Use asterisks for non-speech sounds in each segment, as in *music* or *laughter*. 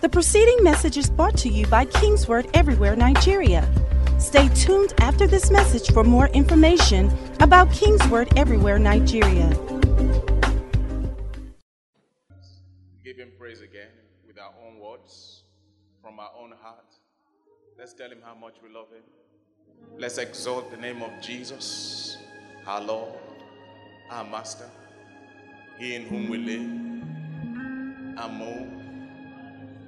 The preceding message is brought to you by Kingsword Everywhere Nigeria. Stay tuned after this message for more information about Kingsword Everywhere Nigeria. Give him praise again with our own words from our own heart. Let's tell him how much we love him. Let's exalt the name of Jesus, our Lord, our Master, He in whom we live and move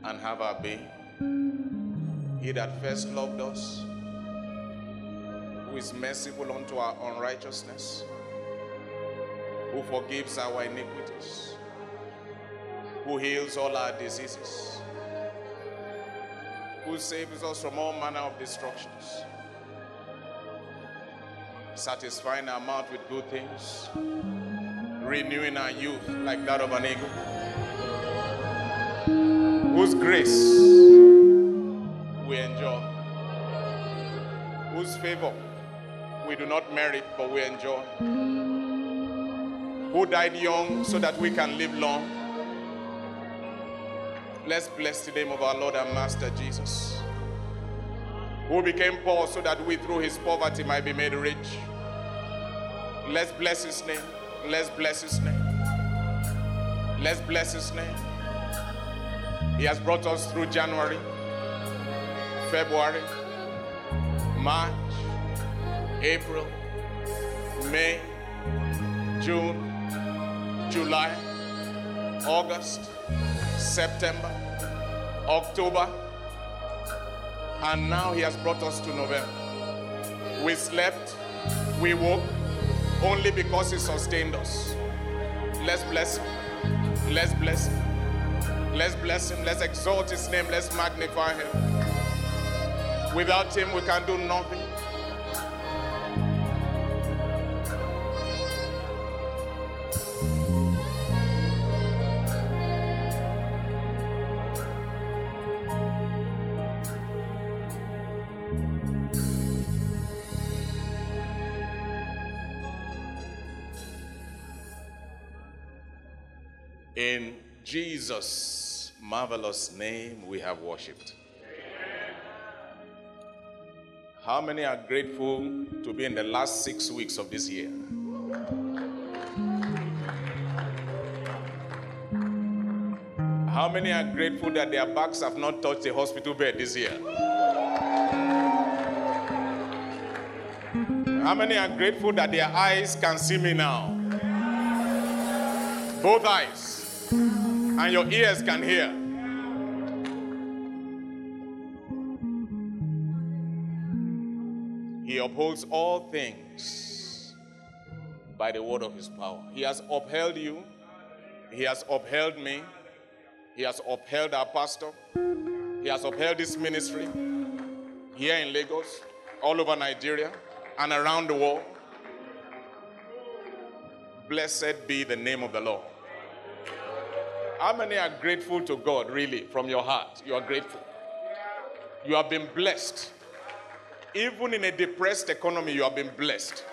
and have our being. He that first loved us, who is merciful unto our unrighteousness, who forgives our iniquities, who heals all our diseases, who saves us from all manner of destructions, satisfying our mouth with good things, renewing our youth like that of an eagle whose grace we enjoy, whose favor we do not merit but we enjoy, who died young so that we can live long. Let's bless the name of our Lord and Master Jesus, who became poor so that we through his poverty might be made rich. Let's bless his name. Let's bless his name. Let's bless his name. He has brought us through January, February, March, April, May, June, July, August, September, October, and now He has brought us to November. We slept, we woke, only because He sustained us. Let's bless Him. Let's bless Him. Let's bless him. Let's exalt his name. Let's magnify him. Without him, we can do nothing. Marvelous name, we have worshipped. How many are grateful to be in the last six weeks of this year? How many are grateful that their backs have not touched a hospital bed this year? How many are grateful that their eyes can see me now? Both eyes. And your ears can hear. He upholds all things by the word of his power. He has upheld you, he has upheld me, he has upheld our pastor, he has upheld this ministry here in Lagos, all over Nigeria, and around the world. Blessed be the name of the Lord. How many are grateful to God, really, from your heart? You are grateful. You have been blessed. Even in a depressed economy, you have been blessed.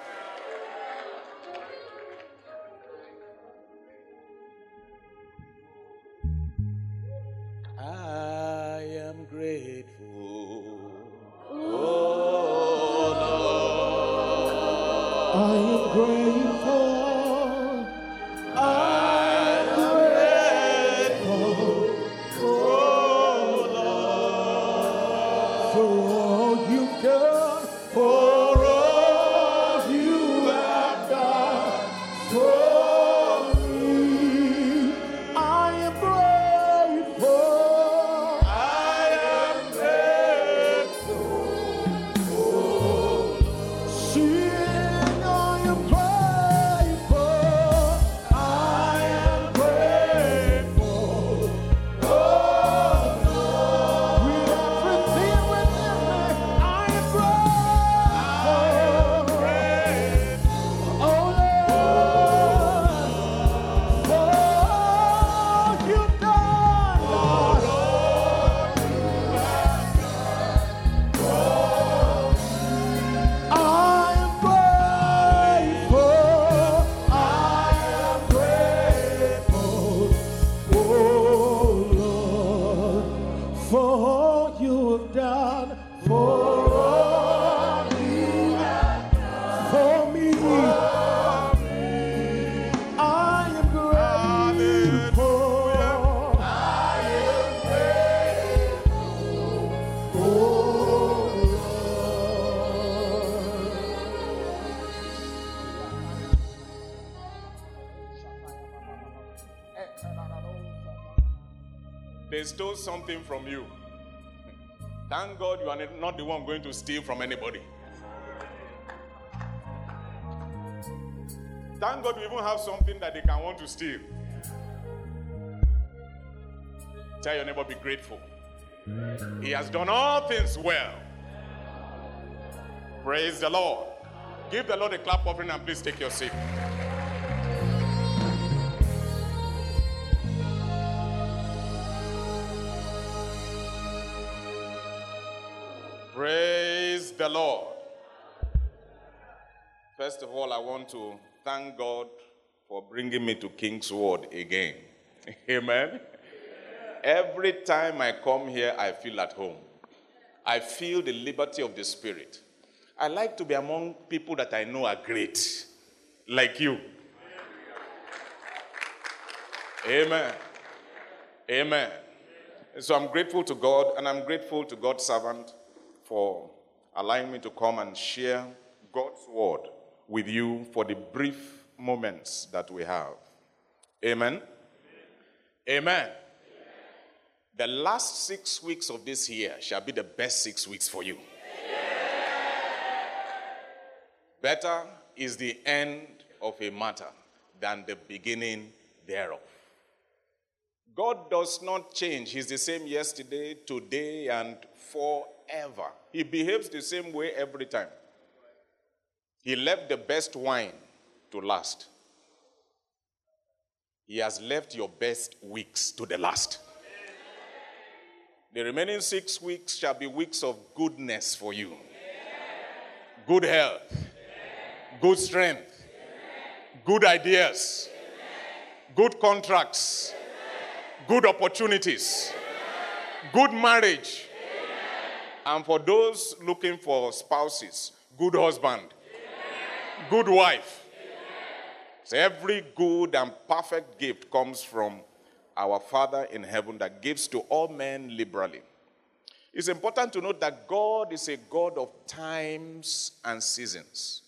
Stole something from you. Thank God you are not the one going to steal from anybody. Thank God we even have something that they can want to steal. Tell your neighbor, be grateful. He has done all things well. Praise the Lord. Give the Lord a clap offering and please take your seat. Lord. First of all, I want to thank God for bringing me to King's Word again. *laughs* Amen. Every time I come here, I feel at home. I feel the liberty of the Spirit. I like to be among people that I know are great, like you. Amen. Amen. So I'm grateful to God, and I'm grateful to God's servant for allowing me to come and share God's word with you for the brief moments that we have. Amen. Amen. Amen. The last six weeks of this year shall be the best six weeks for you. Better is the end of a matter than the beginning thereof. God does not change. He's the same yesterday, today, and forever. He behaves the same way every time. He left the best wine to last. He has left your best weeks to the last. The remaining six weeks shall be weeks of goodness for you. Good health, good strength, good ideas, good contracts, good opportunities, good marriage. And for those looking for spouses, good husband, good wife. So every good and perfect gift comes from our Father in heaven that gives to all men liberally. It's important to note that God is a God of times and seasons.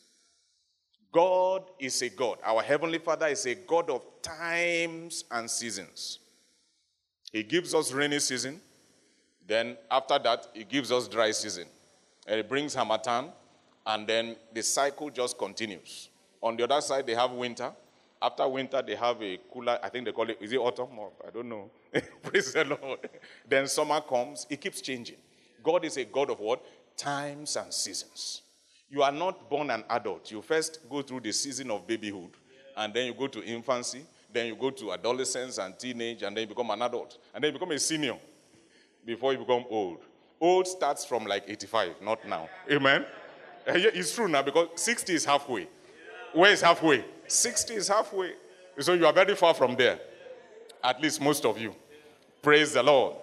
God is a God. Our Heavenly Father is a God of times and seasons. He gives us rainy season. Then after that, he gives us dry season. And he brings Harmattan, and then the cycle just continues. On the other side, they have winter. After winter, they have a cooler, I think they call it, is it autumn? Or, I don't know. *laughs* Praise the Lord. Then summer comes, it keeps changing. God is a God of what? Times and seasons. You are not born an adult. You first go through the season of babyhood, and then you go to infancy, then you go to adolescence and teenage, and then you become an adult, and then you become a senior before you become old. Old starts from like 85, not now. Amen? Eh, it's true now because 60 is halfway. Where is halfway? 60 is halfway. So you are very far from there. At least most of you. Praise the Lord.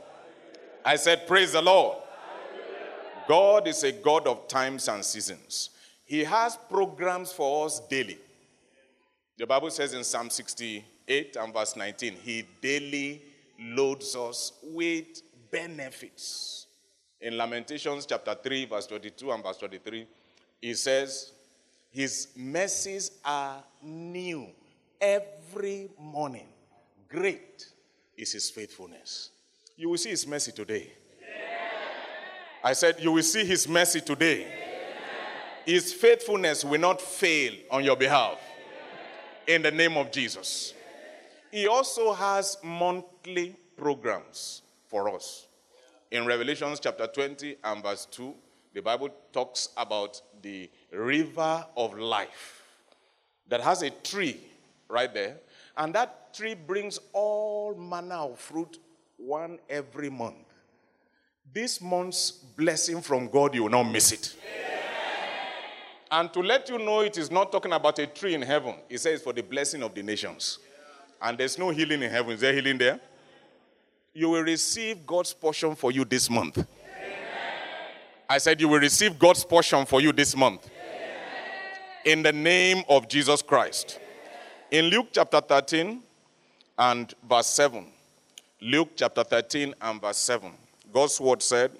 I said, Praise the Lord. God is a God of times and seasons. He has programs for us daily. The Bible says in Psalm 68 and verse 19, He daily loads us with benefits. In Lamentations chapter 3, verse 22 and verse 23, he says, his mercies are new every morning. Great is His faithfulness. You will see His mercy today. I said, You will see His mercy today. His faithfulness will not fail on your behalf. In the name of Jesus. He also has monthly programs for us. In Revelations chapter 20 and verse 2, the Bible talks about the river of life that has a tree right there. And that tree brings all manner of fruit one every month. This month's blessing from God, you will not miss it. And to let you know it is not talking about a tree in heaven, it says for the blessing of the nations. And there's no healing in heaven. Is there healing there? You will receive God's portion for you this month. I said, You will receive God's portion for you this month. In the name of Jesus Christ. In Luke chapter 13 and verse 7, Luke chapter 13 and verse 7, God's word said,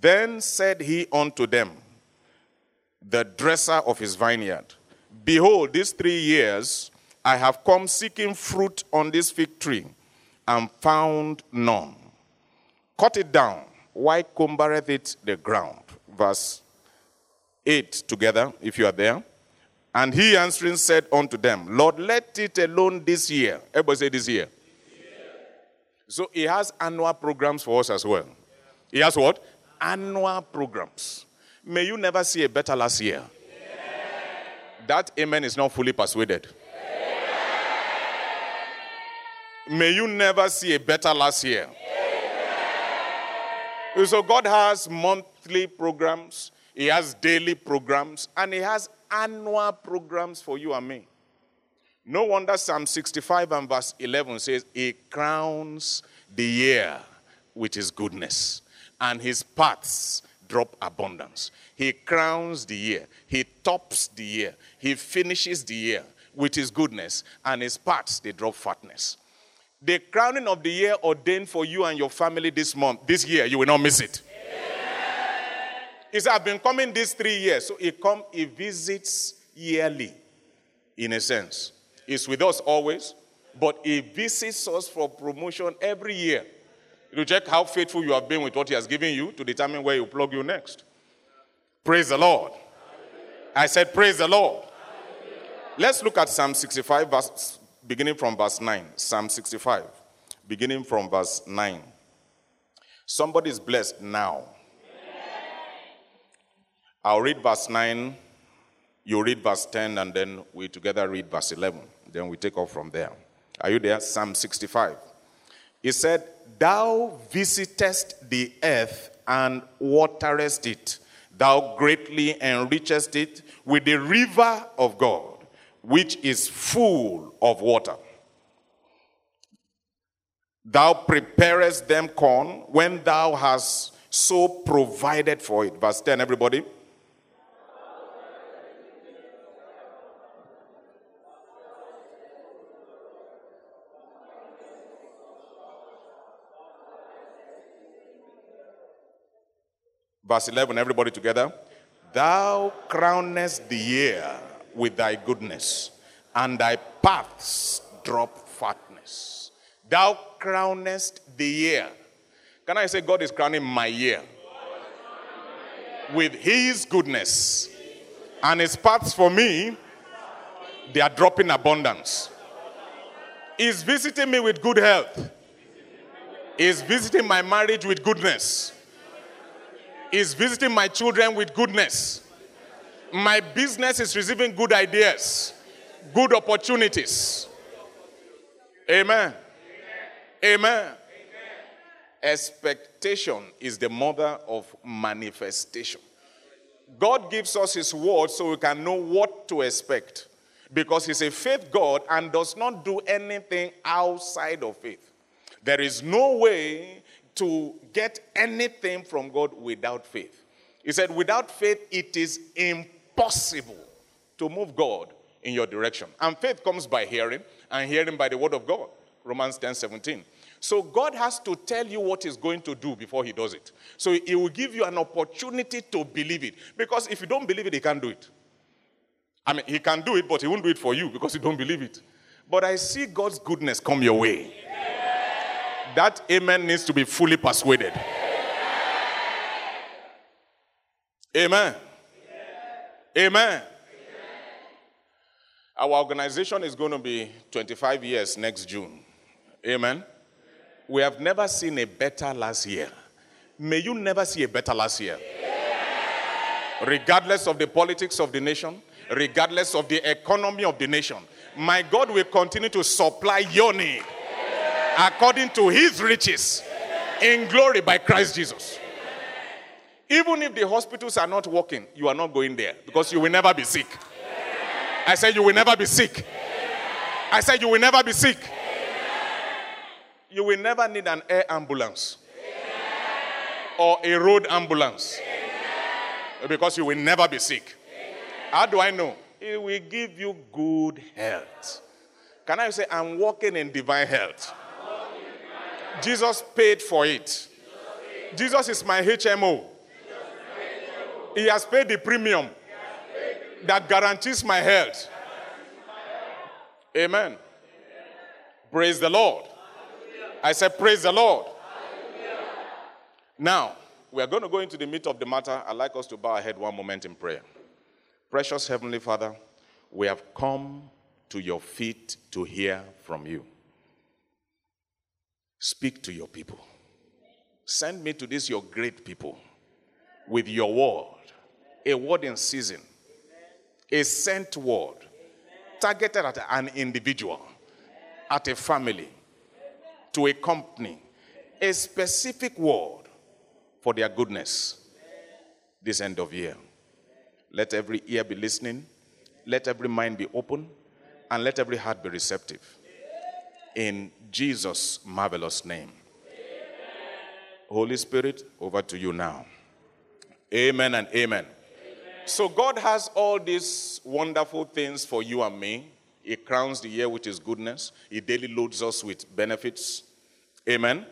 Then said he unto them, the dresser of his vineyard, Behold, these three years I have come seeking fruit on this fig tree and found none. cut it down. Why cumbereth it the ground? Verse 8 together, if you are there. And he answering said unto them, Lord, let it alone this year. Everybody say this year. So he has annual programs for us as well. He has what? Annual programs. May you never see a better last year. That amen is not fully persuaded. May you never see a better last year. So God has monthly programs, He has daily programs, and He has annual programs for you and me. No wonder Psalm 65 and verse 11 says, He crowns the year with His goodness, and His paths drop abundance. He crowns the year, He tops the year, He finishes the year with His goodness, and His paths, they drop fatness. The crowning of the year ordained for you and your family this month, this year, you will not miss it. He said, I've been coming these three years. So he comes, he visits yearly, in a sense. He's with us always, but he visits us for promotion every year. To check how faithful you have been with what he has given you to determine where he will plug you next. Praise the Lord. I said, Praise the Lord. Let's look at Psalm 65, verse, beginning from verse 9. Psalm 65, beginning from verse 9. Somebody is blessed now. I'll read verse 9, you read verse 10, and then we together read verse 11. Then we take off from there. Are you there? Psalm 65. He said, Thou visitest the earth and waterest it. Thou greatly enrichest it with the river of God, which is full of water. Thou preparest them corn when thou hast so provided for it. Verse 10, everybody. Verse 11, everybody together. Thou crownest the year with thy goodness, and thy paths drop fatness. Thou crownest the year. Can I say, God is crowning my year with his goodness, and his paths for me, they are dropping abundance. He's visiting me with good health, he's visiting my marriage with goodness is visiting my children with goodness. My business is receiving good ideas, good opportunities. Amen. Amen. Expectation is the mother of manifestation. God gives us His word so we can know what to expect because He's a faith God and does not do anything outside of faith. There is no way to get anything from God without faith. He said, without faith, it is impossible to move God in your direction. And faith comes by hearing, and hearing by the word of God. Romans 10 17. So God has to tell you what He's going to do before He does it. So He will give you an opportunity to believe it. Because if you don't believe it, He can't do it. I mean, He can do it, but He won't do it for you because you don't believe it. But I see God's goodness come your way. That amen needs to be fully persuaded. Amen. Amen. Our organization is going to be 25 years next June. Amen. We have never seen a better last year. May you never see a better last year. Regardless of the politics of the nation, regardless of the economy of the nation, my God will continue to supply your need according to his riches in glory by Christ Jesus. Even if the hospitals are not working, you are not going there because you will never be sick. I said, You will never be sick. I said, You will never be sick. You will never need an air ambulance or a road ambulance because you will never be sick. How do I know? It will give you good health. Can I say, I'm walking in divine health? Jesus paid for it. Jesus is my HMO. He has paid the premium that guarantees my health. Amen. Praise the Lord. I said, Praise the Lord. Now, we are going to go into the meat of the matter. I'd like us to bow our head one moment in prayer. Precious Heavenly Father, we have come to your feet to hear from you. Speak to your people. Send me to this, your great people, with your word, a word in season, a sent word, targeted at an individual, at a family, to a company, a specific word for their goodness this end of year. Let every ear be listening, let every mind be open, and let every heart be receptive. In Jesus' marvelous name. Holy Spirit, over to you now. Amen and amen. So, God has all these wonderful things for you and me. He crowns the year with His goodness, He daily loads us with benefits. Amen.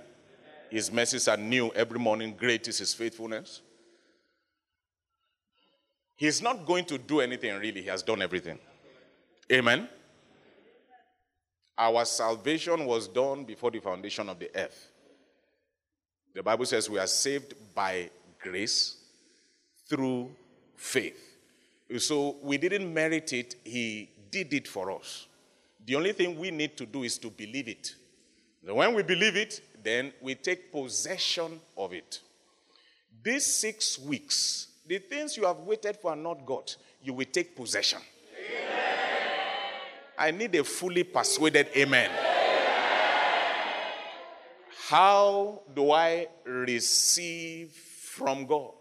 His mercies are new every morning. Great is His faithfulness. He's not going to do anything really, He has done everything. Amen. Our salvation was done before the foundation of the earth. The Bible says we are saved by grace through faith. So we didn't merit it, He did it for us. The only thing we need to do is to believe it. When we believe it, then we take possession of it. These six weeks, the things you have waited for and not got, you will take possession. I need a fully persuaded amen. How do I receive from God?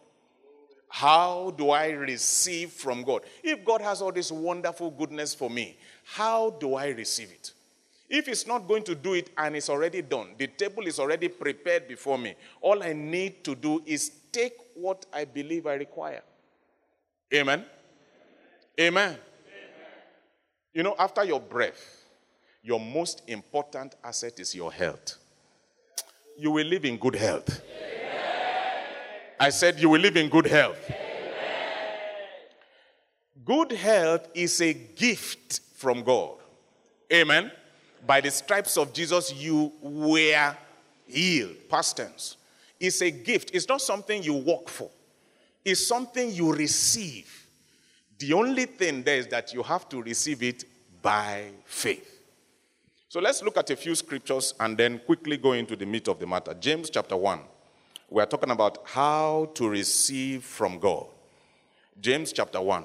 How do I receive from God? If God has all this wonderful goodness for me, how do I receive it? If He's not going to do it and it's already done, the table is already prepared before me, all I need to do is take what I believe I require. Amen? Amen. You know, after your breath, your most important asset is your health. You will live in good health. Amen. I said you will live in good health. Amen. Good health is a gift from God. Amen. By the stripes of Jesus, you were healed. Past tense. It's a gift. It's not something you work for, it's something you receive. The only thing there is that you have to receive it by faith. So let's look at a few scriptures and then quickly go into the meat of the matter. James chapter 1. We are talking about how to receive from God. James chapter 1.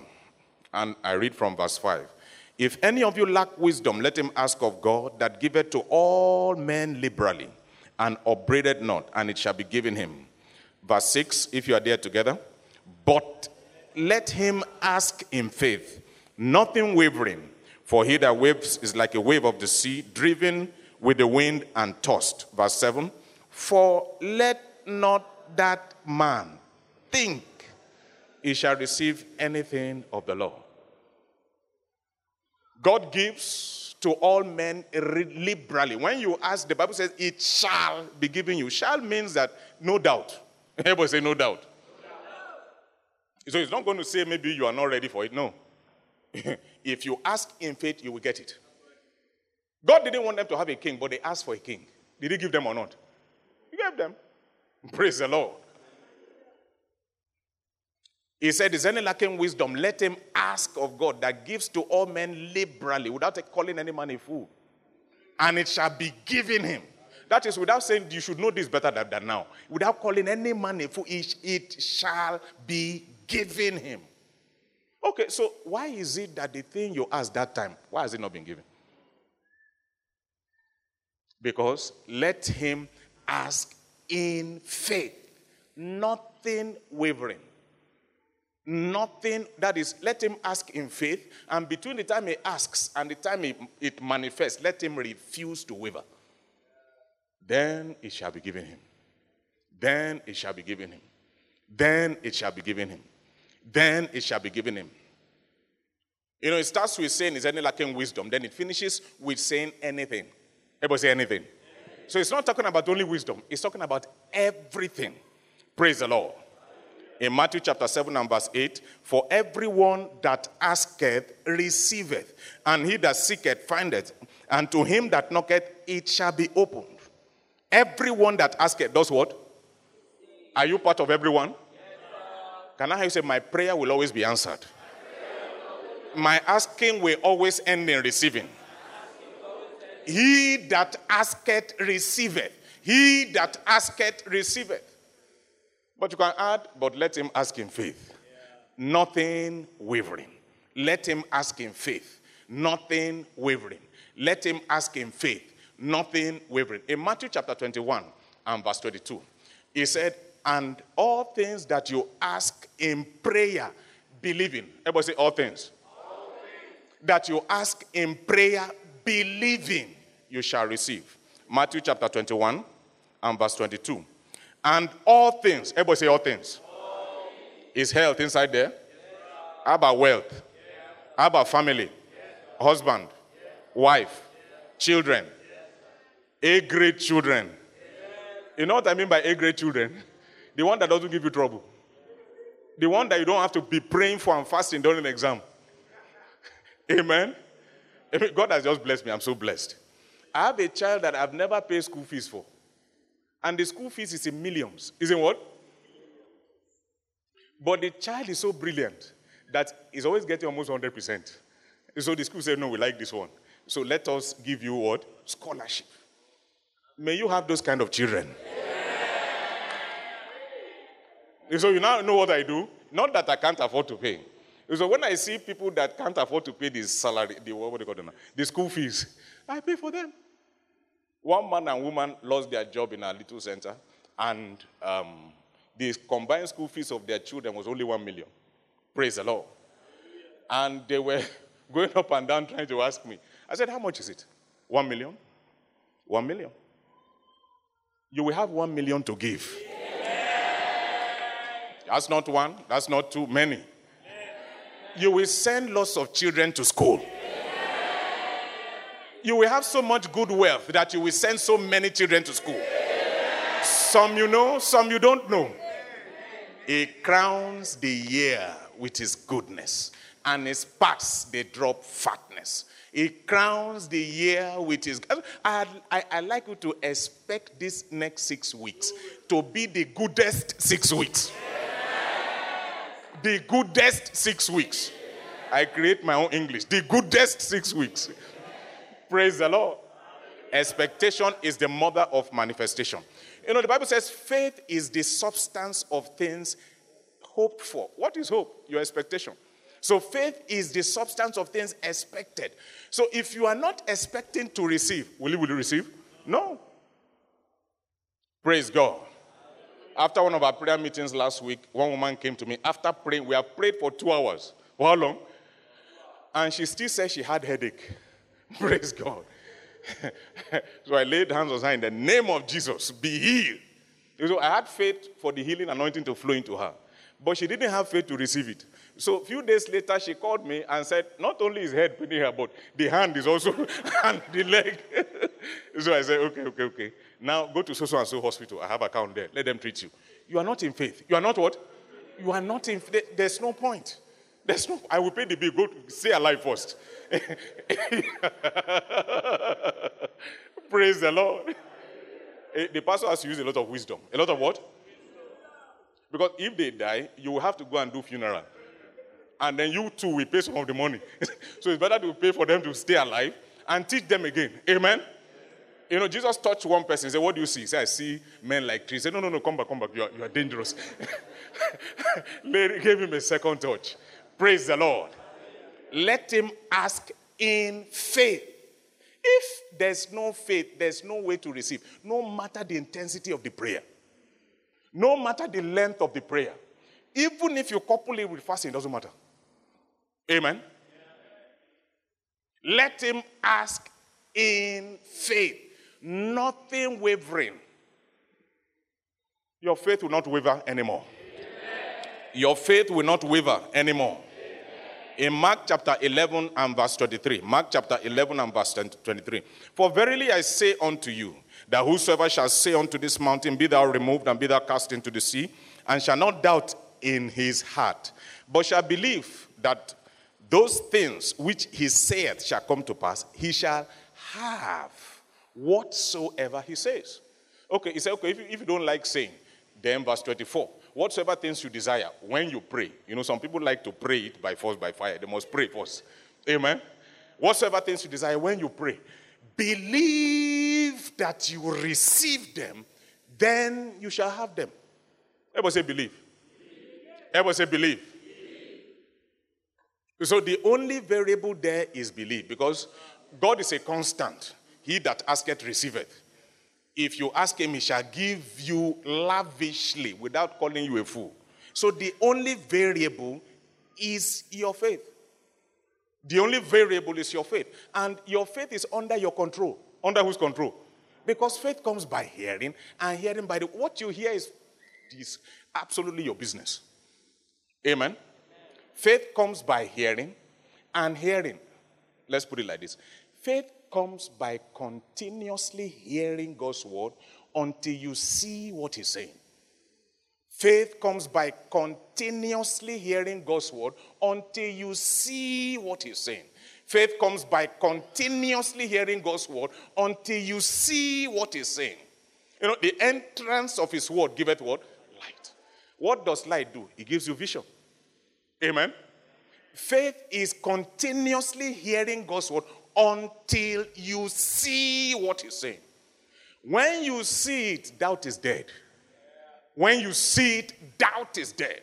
And I read from verse 5. If any of you lack wisdom, let him ask of God that giveth to all men liberally and upbraideth not, and it shall be given him. Verse 6, if you are there together. But let him ask in faith, nothing wavering. For he that waves is like a wave of the sea, driven with the wind and tossed. Verse 7 For let not that man think he shall receive anything of the Lord. God gives to all men liberally. When you ask, the Bible says, it shall be given you. Shall means that no doubt. *laughs* Everybody say no doubt. So it's not going to say maybe you are not ready for it. No. *laughs* if you ask in faith, you will get it. God didn't want them to have a king, but they asked for a king. Did he give them or not? He gave them. *laughs* Praise the Lord. He said, Is any lacking wisdom? Let him ask of God that gives to all men liberally without calling any man a fool. And it shall be given him. That is without saying you should know this better than, than now. Without calling any man a fool, it, it shall be given him. Okay, so why is it that the thing you asked that time, why has it not been given? Because let him ask in faith, nothing wavering. Nothing, that is, let him ask in faith, and between the time he asks and the time it manifests, let him refuse to waver. Then it shall be given him. Then it shall be given him. Then it shall be given him. Then it shall be given him. You know, it starts with saying, Is any lacking wisdom? Then it finishes with saying anything. Everybody say anything. So it's not talking about only wisdom, it's talking about everything. Praise the Lord in Matthew chapter 7 and verse 8 For everyone that asketh receiveth, and he that seeketh findeth, and to him that knocketh it shall be opened. Everyone that asketh does what? Are you part of everyone? Can I hear you say, My prayer will always be answered? My asking will always end in receiving. He that asketh receiveth. He that asketh receiveth. But you can add, but let him ask in faith. Nothing wavering. Let him ask in faith. Nothing wavering. Let him ask in faith. Nothing wavering. In Matthew chapter 21 and verse 22, he said, And all things that you ask in prayer, believing. Everybody say, All things. All things. That you ask in prayer, believing, you shall receive. Matthew chapter 21 and verse 22. And all things, everybody say all things. Is health inside there? How about wealth? How about family? Husband? Wife? Children? A great children. You know what I mean by A great children? *laughs* The one that doesn't give you trouble. The one that you don't have to be praying for and fasting during the exam. *laughs* Amen. God has just blessed me. I'm so blessed. I have a child that I've never paid school fees for. And the school fees is in millions. Is in what? But the child is so brilliant that he's always getting almost 100%. So the school said, No, we like this one. So let us give you what? Scholarship. May you have those kind of children. Yeah. So you now know what I do? Not that I can't afford to pay. So when I see people that can't afford to pay the salary, the what do you call them? The school fees, I pay for them. One man and woman lost their job in our little center, and um, the combined school fees of their children was only one million. Praise the Lord. And they were *laughs* going up and down trying to ask me. I said, How much is it? One million? One million. You will have one million to give. That's not one, that's not too many. You will send lots of children to school you will have so much good wealth that you will send so many children to school. Some you know, some you don't know. He crowns the year with his goodness, and his parts they drop fatness. He crowns the year with his. I, I, I like you to expect this next six weeks to be the goodest six weeks. The goodest six weeks. I create my own English. The goodest six weeks. Praise the Lord. Expectation is the mother of manifestation. You know, the Bible says faith is the substance of things hoped for. What is hope? Your expectation. So faith is the substance of things expected. So if you are not expecting to receive, will you, will you receive? No. Praise God. After one of our prayer meetings last week, one woman came to me. After praying, we have prayed for two hours. For how long? And she still said she had headache. *laughs* Praise God. *laughs* so I laid hands on her in the name of Jesus. Be healed. So I had faith for the healing anointing to flow into her. But she didn't have faith to receive it. So a few days later, she called me and said, not only is head paining her, but the hand is also, *laughs* and the leg. *laughs* so I said, okay, okay, okay. Now go to so and so hospital. I have account there. Let them treat you. You are not in faith. You are not what? You are not in faith. There's no point. There's no, I will pay the bill. Go to, stay alive first. *laughs* Praise the Lord. Eh, the pastor has to use a lot of wisdom. A lot of what? Because if they die, you will have to go and do funeral. And then you too will pay some of the money. *laughs* so it's better to pay for them to stay alive and teach them again. Amen? You know, Jesus touched one person. He said, What do you see? He said, I see men like trees. He said, No, no, no, come back, come back. You are, you are dangerous. *laughs* Lady gave him a second touch. Praise the Lord. Let him ask in faith. If there's no faith, there's no way to receive, no matter the intensity of the prayer, no matter the length of the prayer. Even if you couple it with fasting, it doesn't matter. Amen. Let him ask in faith, nothing wavering. Your faith will not waver anymore. Your faith will not waver anymore in Mark chapter 11 and verse 23. Mark chapter 11 and verse 23. For verily I say unto you, that whosoever shall say unto this mountain, Be thou removed and be thou cast into the sea, and shall not doubt in his heart, but shall believe that those things which he saith shall come to pass, he shall have whatsoever he says. Okay, he said, okay, if you, if you don't like saying, Then verse 24. Whatsoever things you desire when you pray. You know, some people like to pray it by force, by fire. They must pray first. Amen. Whatsoever things you desire when you pray, believe that you receive them, then you shall have them. Everybody say believe. Everybody say believe. So the only variable there is belief because God is a constant. He that asketh receiveth. If you ask him, he shall give you lavishly without calling you a fool. So the only variable is your faith. The only variable is your faith. And your faith is under your control. Under whose control? Because faith comes by hearing, and hearing by the what you hear is, is absolutely your business. Amen. Faith comes by hearing, and hearing. Let's put it like this faith comes by continuously hearing God's word until you see what He's saying. Faith comes by continuously hearing God's word until you see what He's saying. Faith comes by continuously hearing God's word until you see what He's saying. You know, the entrance of His word giveth what? Light. What does light do? It gives you vision. Amen. Faith is continuously hearing God's word until you see what He's saying. When you see it, doubt is dead. When you see it, doubt is dead.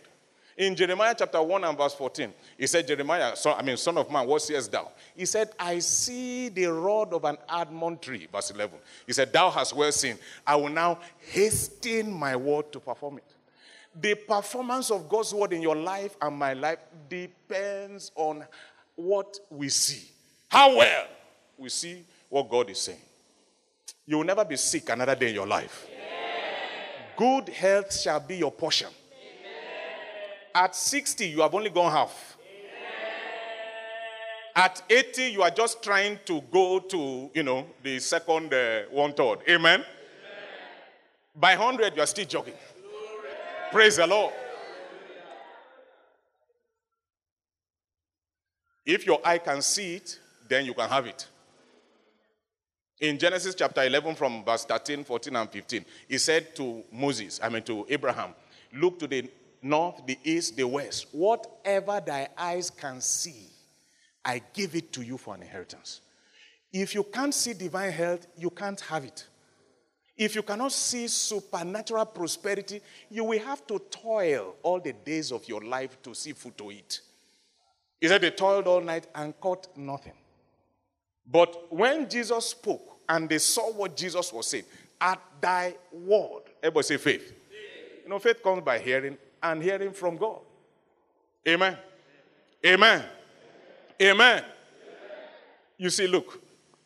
In Jeremiah chapter 1 and verse 14, he said, Jeremiah, son, I mean, son of man, what seest thou? He said, I see the rod of an almond tree. Verse 11. He said, Thou hast well seen. I will now hasten my word to perform it. The performance of God's word in your life and my life depends on what we see. How well we see what God is saying. You will never be sick another day in your life. Good health shall be your portion. At 60, you have only gone half. At 80, you are just trying to go to, you know, the second uh, one third. Amen? Amen. By 100, you are still jogging. Praise the Lord. If your eye can see it, then you can have it. In Genesis chapter 11, from verse 13, 14, and 15, he said to Moses, I mean to Abraham, Look to the north, the east, the west. Whatever thy eyes can see, I give it to you for an inheritance. If you can't see divine health, you can't have it. If you cannot see supernatural prosperity, you will have to toil all the days of your life to see food to eat. He said they toiled all night and caught nothing. But when Jesus spoke and they saw what Jesus was saying, at thy word, everybody say faith. faith. You know, faith comes by hearing and hearing from God. Amen. Amen. Amen. Amen. You see, look,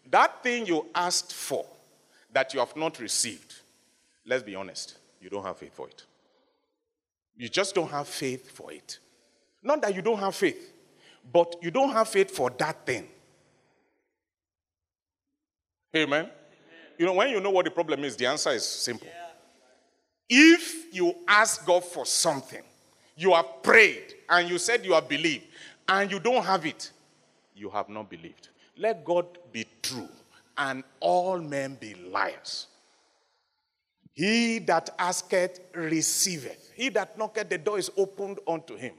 that thing you asked for that you have not received, let's be honest, you don't have faith for it. You just don't have faith for it. Not that you don't have faith, but you don't have faith for that thing. Amen. You know, when you know what the problem is, the answer is simple. If you ask God for something, you have prayed and you said you have believed, and you don't have it, you have not believed. Let God be true and all men be liars. He that asketh receiveth. He that knocketh, the door is opened unto him.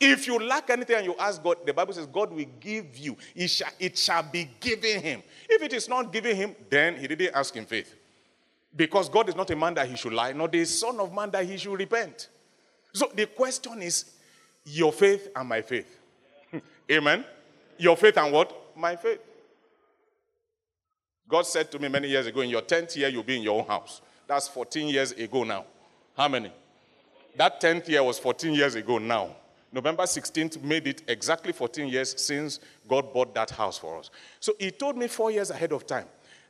If you lack anything and you ask God, the Bible says God will give you. It shall, it shall be given him. If it is not given him, then he didn't ask in faith. Because God is not a man that he should lie, nor the son of man that he should repent. So the question is your faith and my faith. *laughs* Amen. Your faith and what? My faith. God said to me many years ago, in your 10th year, you'll be in your own house. That's 14 years ago now. How many? That 10th year was 14 years ago now. November 16th made it exactly 14 years since God bought that house for us. So he told me four years ahead of time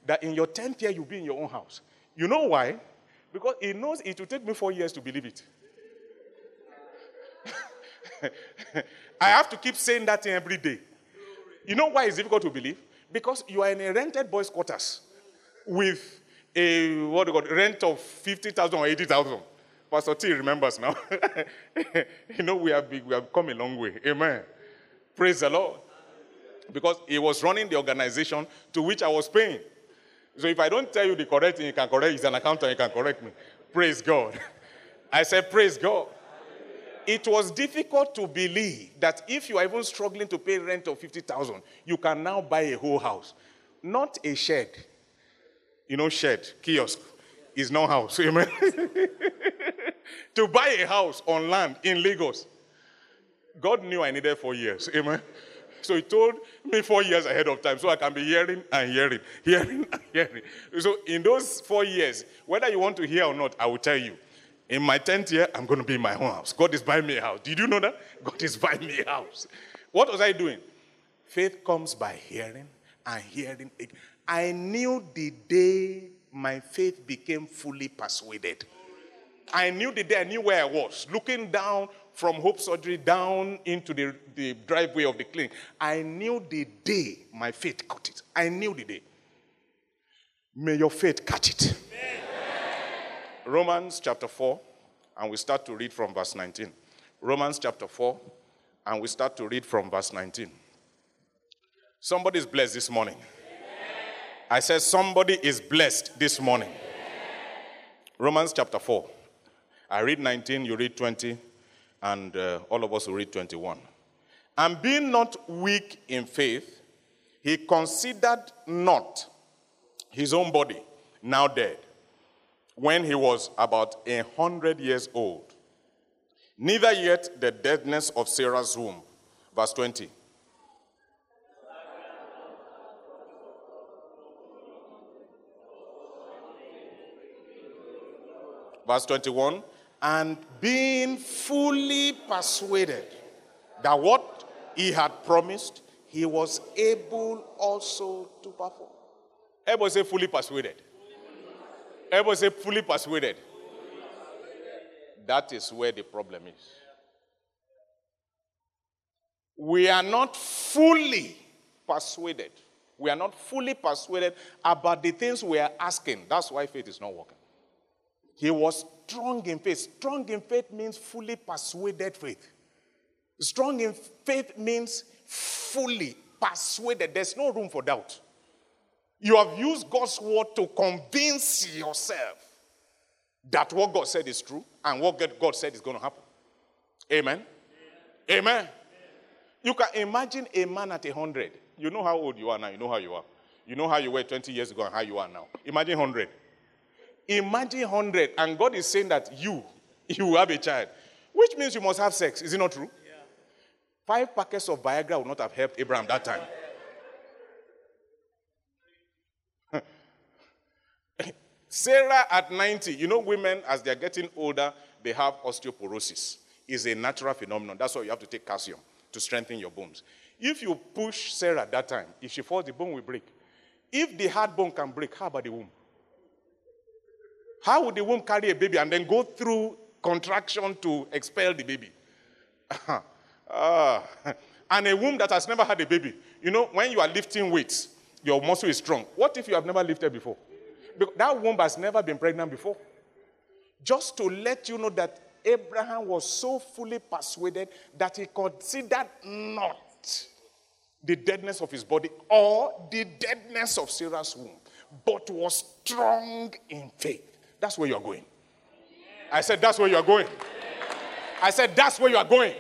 that in your 10th year, you'll be in your own house. You know why? Because he knows it will take me four years to believe it. *laughs* I have to keep saying that every day. You know why it's difficult to believe? Because you are in a rented boys' quarters with a what do you call rent of 50,000 or 80,000. Pastor T remembers now. *laughs* you know, we have, we have come a long way. Amen. Praise the Lord. Because he was running the organization to which I was paying. So if I don't tell you the correct thing, you can correct. He's an accountant, he can correct me. Praise God. *laughs* I said, Praise God. It was difficult to believe that if you are even struggling to pay rent of 50,000, you can now buy a whole house. Not a shed. You know, shed, kiosk is no house. *laughs* Amen. *laughs* to buy a house on land in Lagos. God knew I needed four years. Amen. So he told me four years ahead of time so I can be hearing and hearing, *laughs* hearing and hearing. So in those four years, whether you want to hear or not, I will tell you. In my 10th year, I'm going to be in my own house. God is buying me a house. Did you know that? *laughs* God is buying me a house. What was I doing? Faith comes by hearing and hearing. I knew the day my faith became fully persuaded. I knew the day I knew where I was, looking down from Hope Surgery down into the, the driveway of the clinic. I knew the day my faith caught it. I knew the day. May your faith catch it. Amen. Romans chapter 4, and we start to read from verse 19. Romans chapter 4, and we start to read from verse 19. Somebody is blessed this morning. I said, Somebody is blessed this morning. Romans chapter 4. I read 19, you read 20, and uh, all of us will read 21. And being not weak in faith, he considered not his own body, now dead, when he was about a hundred years old, neither yet the deadness of Sarah's womb. Verse 20. Verse 21 and being fully persuaded that what he had promised, he was able also to perform. Everybody say fully persuaded. Everybody say fully persuaded. That is where the problem is. We are not fully persuaded. We are not fully persuaded about the things we are asking. That's why faith is not working. He was strong in faith. Strong in faith means fully persuaded faith. Strong in faith means fully persuaded. There's no room for doubt. You have used God's word to convince yourself that what God said is true and what God said is going to happen. Amen. Amen. You can imagine a man at 100. You know how old you are now. You know how you are. You know how you were 20 years ago and how you are now. Imagine 100. Imagine 100, and God is saying that you, *laughs* you will have a child, which means you must have sex. Is it not true? Yeah. Five packets of Viagra would not have helped Abraham that time. *laughs* Sarah at 90, you know, women, as they're getting older, they have osteoporosis. It's a natural phenomenon. That's why you have to take calcium to strengthen your bones. If you push Sarah at that time, if she falls, the bone will break. If the hard bone can break, how about the womb? How would the womb carry a baby and then go through contraction to expel the baby? uh, *laughs* and a womb that has never had a baby. You know, when you are lifting weights, your muscle is strong. What if you have never lifted before? That womb has never been pregnant before. Just to let you know that Abraham was so fully persuaded that he considered not the deadness of his body or the deadness of Sarah's womb, but was strong in faith. That's where you are going. I said, That's where you are going. I said, That's where you are going.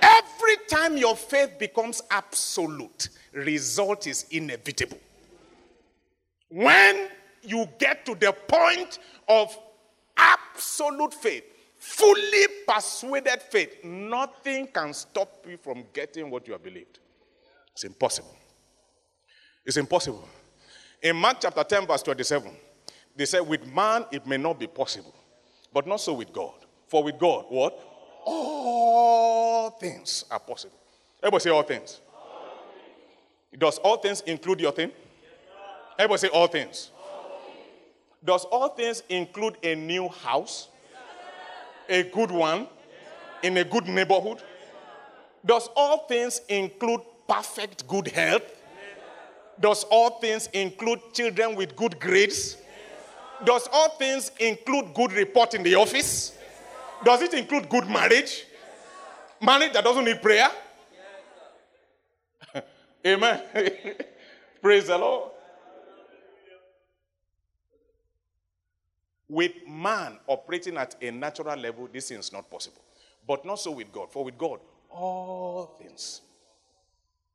Every time your faith becomes absolute, result is inevitable. When you get to the point of absolute faith, fully persuaded faith, nothing can stop you from getting what you have believed. It's impossible. It's impossible. In Mark chapter 10, verse 27, they said, with man it may not be possible, but not so with God. For with God, what? All things are possible. Everybody say all things. Does all things include your thing? Everybody say all things. Does all things include a new house? A good one? In a good neighborhood? Does all things include perfect good health? Does all things include children with good grades? Does all things include good report in the office? Does it include good marriage? Marriage that doesn't need prayer? Amen. *laughs* Praise the Lord. With man operating at a natural level, this thing is not possible. But not so with God. For with God, all things.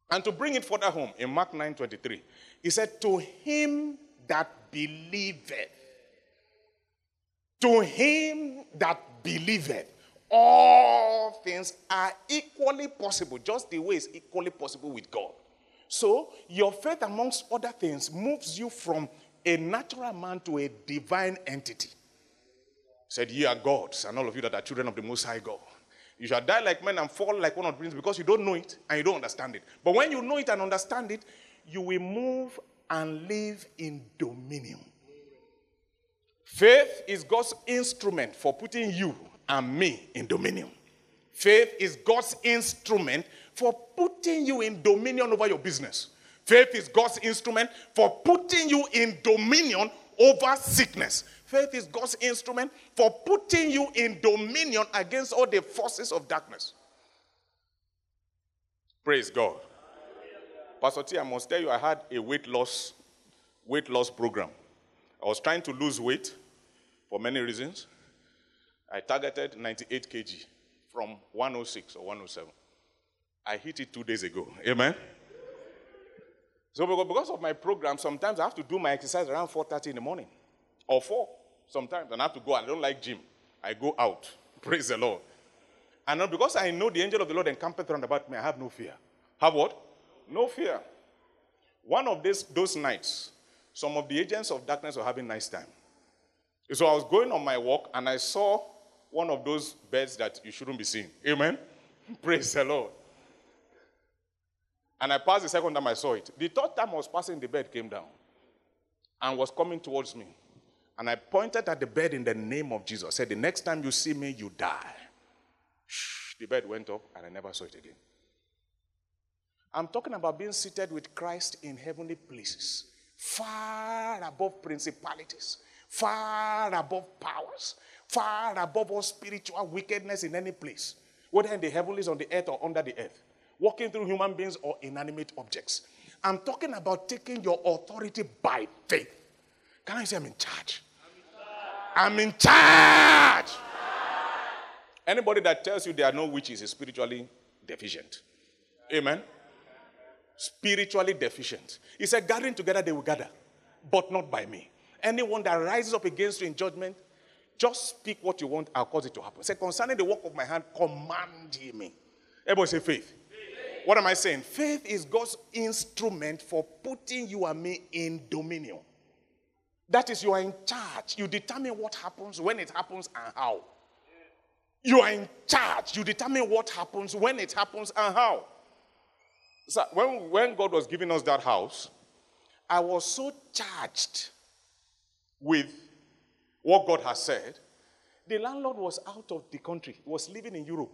And to bring it further home, in Mark 9 23, he said, To him that believeth, to him that believeth, all things are equally possible, just the way it's equally possible with God. So, your faith, amongst other things, moves you from a natural man to a divine entity. Said, Ye are gods, and all of you that are children of the Most High God. You shall die like men and fall like one of the princes because you don't know it and you don't understand it. But when you know it and understand it, you will move and live in dominion. Faith is God's instrument for putting you and me in dominion. Faith is God's instrument for putting you in dominion over your business. Faith is God's instrument for putting you in dominion over sickness. Faith is God's instrument for putting you in dominion against all the forces of darkness. Praise God. Pastor T, I must tell you, I had a weight loss, weight loss program. I was trying to lose weight for many reasons. I targeted 98 kg from 106 or 107. I hit it two days ago. Amen. So because of my program, sometimes I have to do my exercise around 4:30 in the morning or 4 sometimes, and I have to go. I don't like gym. I go out. *laughs* Praise the Lord. And now because I know the angel of the Lord encampeth round about me, I have no fear. Have what? No fear. One of these, those nights, some of the agents of darkness were having nice time. So I was going on my walk and I saw one of those beds that you shouldn't be seeing. Amen. *laughs* Praise the Lord. And I passed the second time I saw it. The third time I was passing, the bed came down and was coming towards me. And I pointed at the bed in the name of Jesus. I said, The next time you see me, you die. The bed went up and I never saw it again. I'm talking about being seated with Christ in heavenly places, far above principalities, far above powers, far above all spiritual wickedness in any place, whether in the heavens, on the earth, or under the earth, walking through human beings or inanimate objects. I'm talking about taking your authority by faith. Can I say I'm in charge? I'm in charge. Anybody that tells you there are no witches is spiritually deficient. Amen. Spiritually deficient. He said, gathering together they will gather, but not by me. Anyone that rises up against you in judgment, just speak what you want, I'll cause it to happen. Say, concerning the work of my hand, command me. Everybody say faith. What am I saying? Faith is God's instrument for putting you and me in dominion. That is, you are in charge. You determine what happens, when it happens, and how. You are in charge. You determine what happens, when it happens, and how. So when, when God was giving us that house, I was so charged with what God has said. The landlord was out of the country, was living in Europe.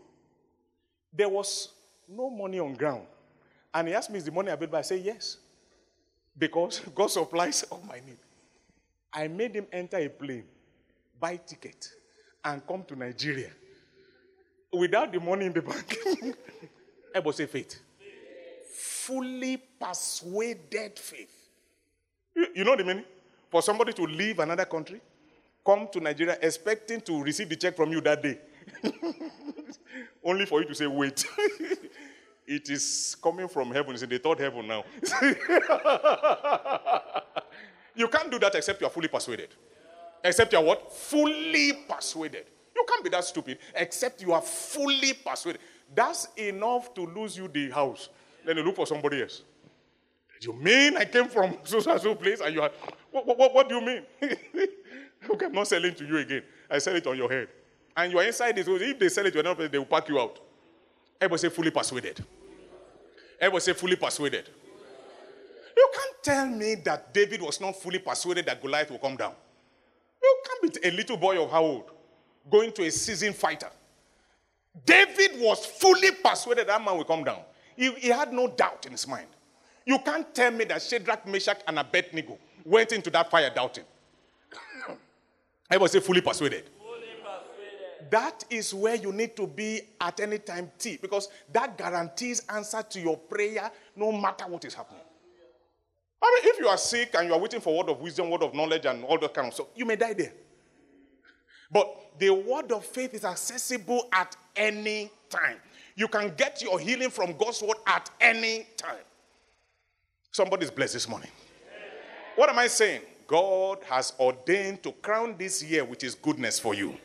There was no money on ground. And he asked me, Is the money available? I said, Yes. Because *laughs* God supplies all my need. I made him enter a plane, buy ticket, and come to Nigeria without the money in the *laughs* bank. Everybody say faith. Fully persuaded faith. You, you know what I mean? For somebody to leave another country, come to Nigeria expecting to receive the check from you that day. *laughs* Only for you to say, wait. *laughs* it is coming from heaven. It's in the third heaven now. *laughs* You can't do that except you are fully persuaded. Except you are what? Fully persuaded. You can't be that stupid except you are fully persuaded. That's enough to lose you the house. Then you look for somebody else. You mean I came from so and so place and you are. What, what, what do you mean? okay, I'm not selling to you again. I sell it on your head. And you are inside this. If they sell it to another place, they will pack you out. Everybody say fully persuaded. Everybody say fully persuaded. You can't tell me that David was not fully persuaded that Goliath will come down. You can't be a little boy of how old going to a seasoned fighter. David was fully persuaded that man will come down. He, he had no doubt in his mind. You can't tell me that Shadrach, Meshach, and Abednego went into that fire doubting. Was say fully persuaded. That is where you need to be at any time, T, because that guarantees answer to your prayer no matter what is happening. I mean, if you are sick and you are waiting for word of wisdom, word of knowledge, and all that kind of stuff, you may die there. But the word of faith is accessible at any time. You can get your healing from God's word at any time. Somebody's blessed this morning. What am I saying? God has ordained to crown this year with his goodness for you.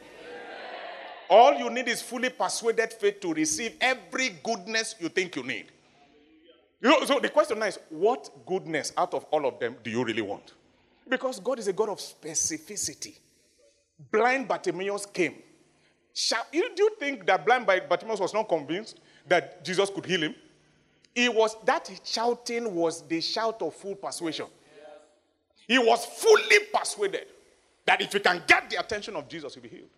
All you need is fully persuaded faith to receive every goodness you think you need. You know, so the question now is what goodness out of all of them do you really want? Because God is a God of specificity. Blind Bartimaeus came. You, do you think that blind Bartimaeus was not convinced that Jesus could heal him? It was that shouting was the shout of full persuasion. He was fully persuaded that if he can get the attention of Jesus, he'll be healed.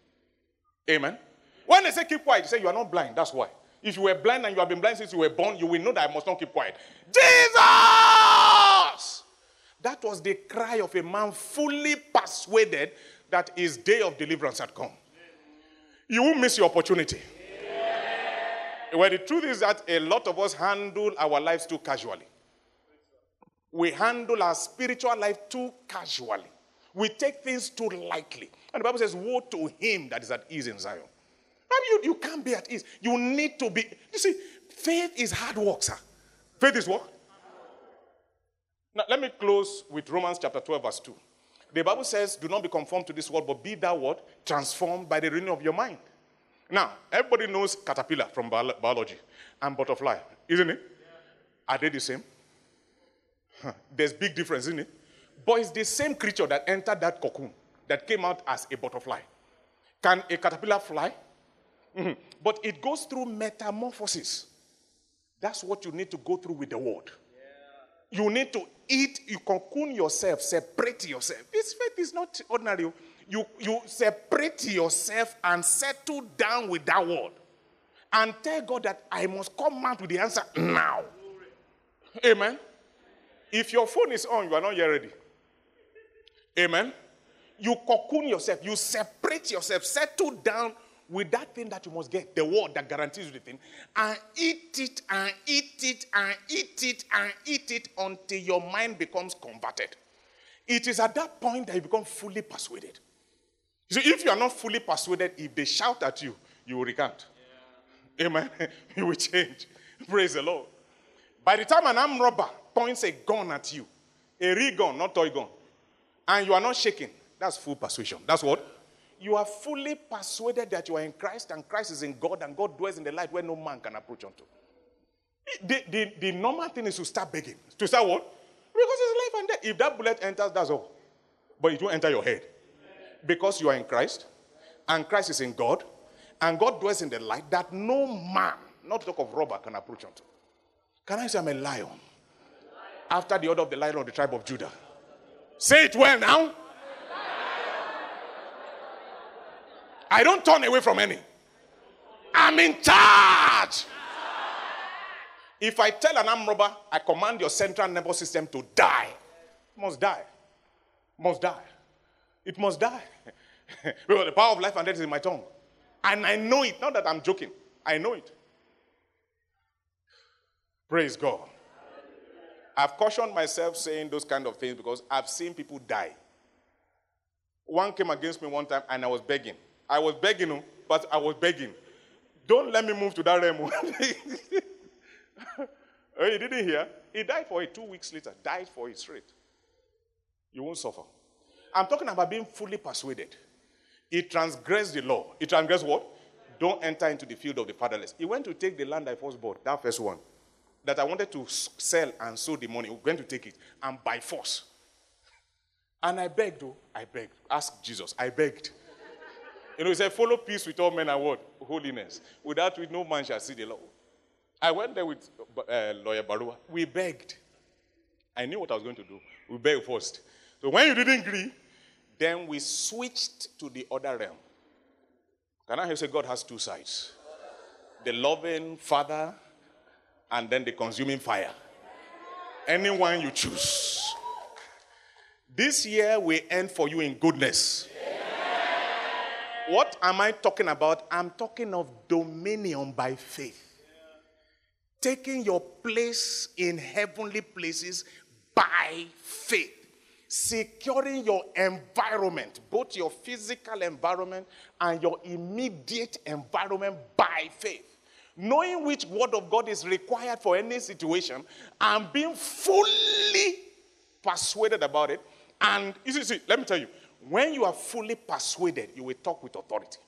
Amen. When they say keep quiet, they say you are not blind. That's why. If you were blind and you have been blind since you were born, you will know that I must not keep quiet. Jesus! That was the cry of a man fully persuaded that his day of deliverance had come. You won't miss your opportunity. Well, the truth is that a lot of us handle our lives too casually. We handle our spiritual life too casually. We take things too lightly. And the Bible says, Woe to him that is at ease in Zion. i You, you can't be at ease. You need to be. You see, faith is hard work, sir. Faith is what? Now, let me close with Romans chapter 12, verse 2. The Bible says, Do not be conformed to this world, but be thou what? Transformed by the renewing of your mind. Now, everybody knows caterpillar from biology and butterfly, isn't it? Are they the same? There's big difference, isn't it? But it's the same creature that entered that cocoon that came out as a butterfly. Can a caterpillar fly? Mm-hmm. But it goes through metamorphosis. That's what you need to go through with the word. Yeah. You need to eat, you cocoon yourself, separate yourself. This faith is not ordinary. You, you separate yourself and settle down with that word. And tell God that I must come out with the answer now. Amen. If your phone is on, you are not yet ready. Amen. You cocoon yourself, you separate yourself, settle down with that thing that you must get, the word that guarantees you the thing, and eat it and eat it and eat it and eat it until your mind becomes converted. It is at that point that you become fully persuaded. So if you are not fully persuaded, if they shout at you, you will recant. Yeah. Amen. *laughs* you will change. Praise the Lord. By the time an armed robber points a gun at you, a real gun, not toy gun, and you are not shaking, that's full persuasion. That's what? You are fully persuaded that you are in Christ and Christ is in God and God dwells in the light where no man can approach unto. The, the, the normal thing is to start begging. To start what? Because it's life and death. If that bullet enters, that's all. But it won't enter your head. Because you are in Christ and Christ is in God and God dwells in the light that no man, not talk of robber, can approach unto. Can I say I'm a lion? After the order of the lion of the tribe of Judah. Say it well now. I don't turn away from any. I'm in charge. If I tell an arm robber, I command your central nervous system to die, must die. Must die. It must die. *laughs* because the power of life and death is in my tongue. And I know it. Not that I'm joking. I know it. Praise God. I've cautioned myself saying those kind of things because I've seen people die. One came against me one time and I was begging. I was begging, him, but I was begging. Don't let me move to that realm. oh, *laughs* oh you didn't hear? He died for it two weeks later. Died for it straight. You won't suffer. I'm talking about being fully persuaded. He transgressed the law. He transgressed what? Don't enter into the field of the fatherless. He went to take the land I first bought, that first one, that I wanted to sell and sow the money. We're going to take it, and by force. And I begged, oh, I begged. Ask Jesus. I begged. You know, he said, follow peace with all men and what? Holiness. Without which no man shall see the Lord. I went there with uh, lawyer Barua. We begged. I knew what I was going to do. We begged first. So when you didn't agree, then we switched to the other realm. Can I say God has two sides? The loving Father and then the consuming fire. Anyone you choose. This year will end for you in goodness. What am I talking about? I'm talking of dominion by faith. Taking your place in heavenly places by faith. securing your environment, both your physical environment and your immediate environment by faith. Knowing which word of God is required for any situation and being fully persuaded about it. And you see, see, let me tell you, when you are fully persuaded, you will talk with authority.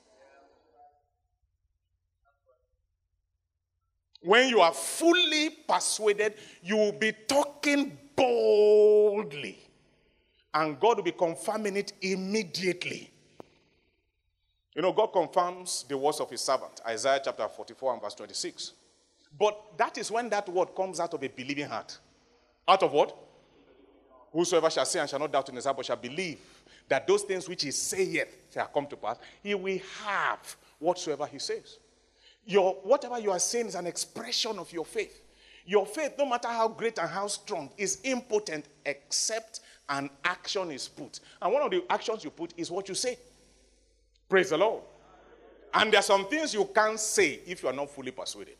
When you are fully persuaded, you will be talking boldly. And God will be confirming it immediately. You know, God confirms the words of his servant, Isaiah chapter 44 and verse 26. But that is when that word comes out of a believing heart. Out of what? Whosoever shall say and shall not doubt in his heart, but shall believe that those things which he saith shall come to pass, he will have whatsoever he says. Your, whatever you are saying is an expression of your faith. Your faith, no matter how great and how strong, is impotent except an action is put. And one of the actions you put is what you say. Praise the Lord. And there are some things you can't say if you are not fully persuaded.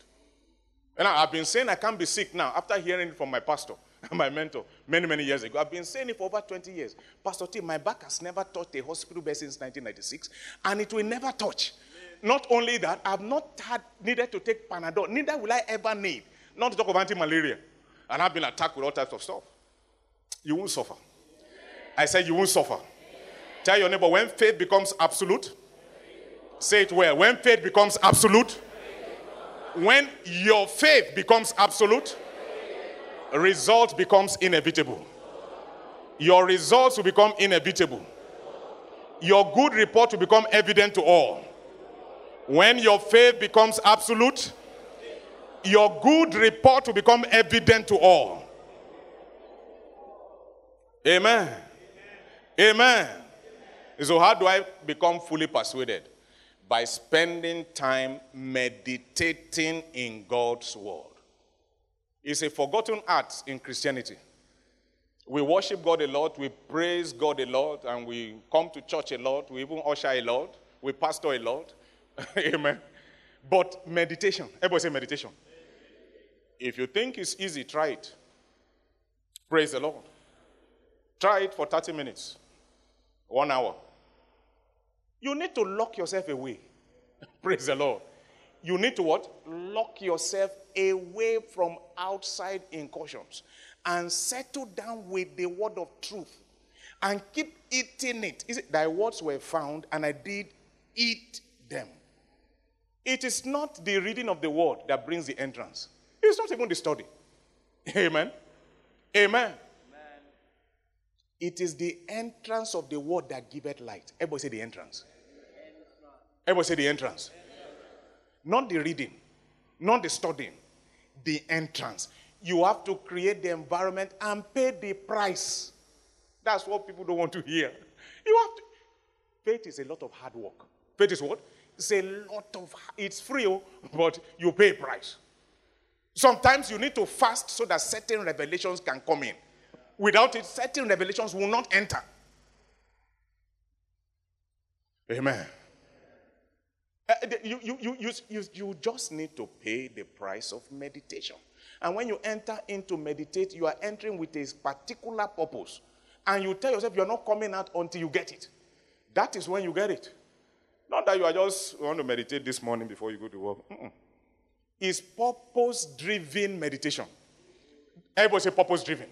And I've been saying I can't be sick now after hearing it from my pastor, *laughs* my mentor, many, many years ago. I've been saying it for over 20 years. Pastor T, my back has never touched a hospital bed since 1996, and it will never touch. Not only that, I've not had needed to take Panadol, neither will I ever need. Not to talk of anti malaria. And I've been attacked with all types of stuff. You won't suffer. I said, You won't suffer. Tell your neighbor, when faith becomes absolute, say it well. When faith becomes absolute, when your faith becomes absolute, result becomes inevitable. Your results will become inevitable. Your good report will become evident to all. When your faith becomes absolute, your good report will become evident to all. Amen. Amen. So, how do I become fully persuaded? By spending time meditating in God's word. It's a forgotten art in Christianity. We worship God a lot, we praise God a lot, and we come to church a lot, we even usher a lot, we pastor a lot. *laughs* Amen. But meditation, everybody say meditation. If you think it's easy, try it. Praise the Lord. Try it for 30 minutes, one hour. You need to lock yourself away. *laughs* Praise the Lord. You need to what? Lock yourself away from outside incursions and settle down with the word of truth and keep eating it. Is it thy words were found and I did eat them. It is not the reading of the word that brings the entrance. It's not even the study. *laughs* Amen. Amen. It is the entrance of the word that giveth light. Everybody say the entrance. Everybody say the entrance. Not the reading, not the studying, the entrance. You have to create the environment and pay the price. That's what people don't want to hear. You have to. Faith is a lot of hard work. Faith is what? It's a lot of, it's free, oh, but you pay a price. Sometimes you need to fast so that certain revelations can come in. Without it, certain revelations will not enter. Amen. Uh, you, you, you, you, you just need to pay the price of meditation. And when you enter into meditate, you are entering with a particular purpose. And you tell yourself you're not coming out until you get it. That is when you get it. Not that you are just want to meditate this morning before you go to work. Mm-mm. It's purpose driven meditation. Everybody say purpose driven.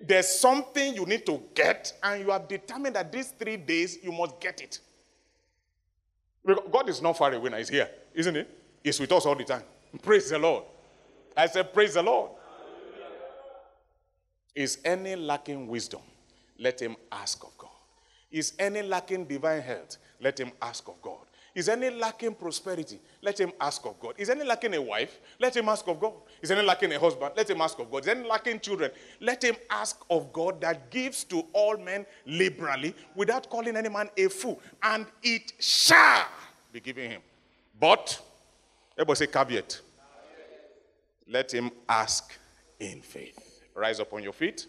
There's something you need to get, and you have determined that these three days you must get it. God is not far away now, He's here, isn't He? He's with us all the time. Praise the Lord. I said, Praise the Lord. Is any lacking wisdom? Let him ask of God. Is any lacking divine health? Let him ask of God. Is any lacking prosperity? Let him ask of God. Is any lacking a wife? Let him ask of God. Is any lacking a husband? Let him ask of God. Is any lacking children? Let him ask of God that gives to all men liberally without calling any man a fool. And it shall be given him. But, everybody say caveat. Let him ask in faith. Rise up on your feet.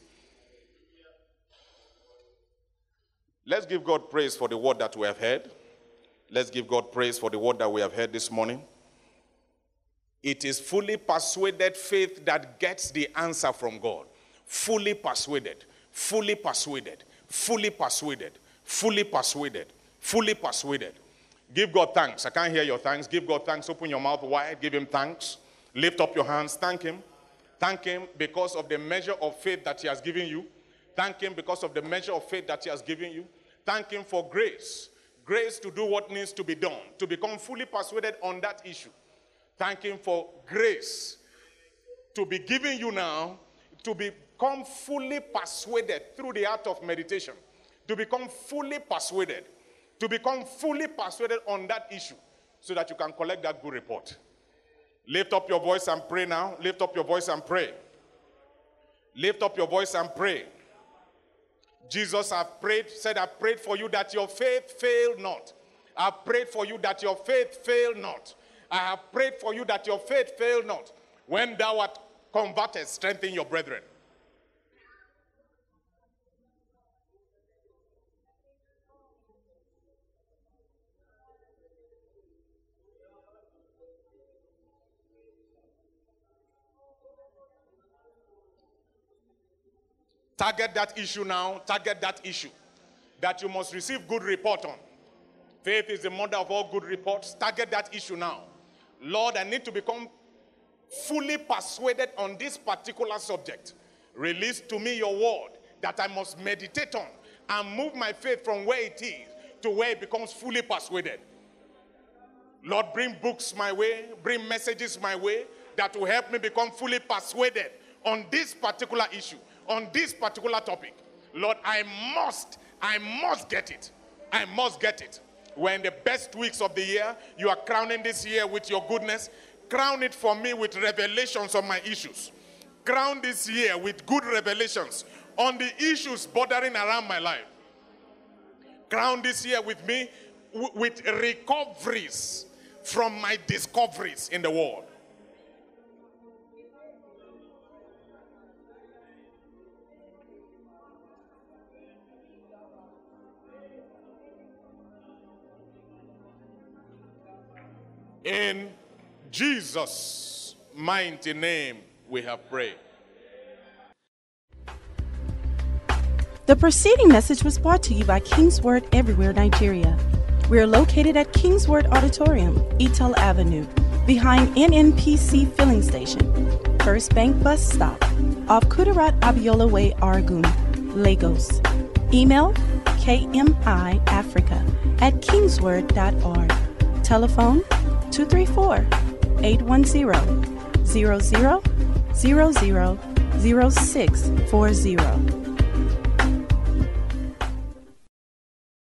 Let's give God praise for the word that we have heard. Let's give God praise for the word that we have heard this morning. It is fully persuaded faith that gets the answer from God. Fully persuaded. fully persuaded, fully persuaded, fully persuaded, fully persuaded. Give God thanks. I can't hear your thanks. Give God thanks. Open your mouth wide. Give Him thanks. Lift up your hands. Thank Him. Thank Him because of the measure of faith that He has given you. Thank Him because of the measure of faith that He has given you. Thank Him for grace. Grace to do what needs to be done, to become fully persuaded on that issue. Thank Him for grace to be given you now, to become fully persuaded through the art of meditation, to become fully persuaded, to become fully persuaded on that issue so that you can collect that good report. Lift up your voice and pray now. Lift up your voice and pray. Lift up your voice and pray. Jesus I've prayed, said, I prayed for you that your faith fail not. I prayed for you that your faith fail not. I have prayed for you that your faith fail not. When thou art converted, strengthen your brethren. Target that issue now. Target that issue that you must receive good report on. Faith is the mother of all good reports. Target that issue now. Lord, I need to become fully persuaded on this particular subject. Release to me your word that I must meditate on and move my faith from where it is to where it becomes fully persuaded. Lord, bring books my way, bring messages my way that will help me become fully persuaded on this particular issue on this particular topic. Lord, I must, I must get it. I must get it. We're in the best weeks of the year. You are crowning this year with your goodness. Crown it for me with revelations on my issues. Crown this year with good revelations on the issues bordering around my life. Crown this year with me with recoveries from my discoveries in the world. In Jesus' mighty name, we have prayed. The preceding message was brought to you by King's Word Everywhere Nigeria. We are located at King's Word Auditorium, Etal Avenue, behind NNPC Filling Station, First Bank Bus Stop, off Kudirat Abiola Way, Oregun, Lagos. Email kmiafrica at kingsword.org. Telephone 234 810 00 00 0640.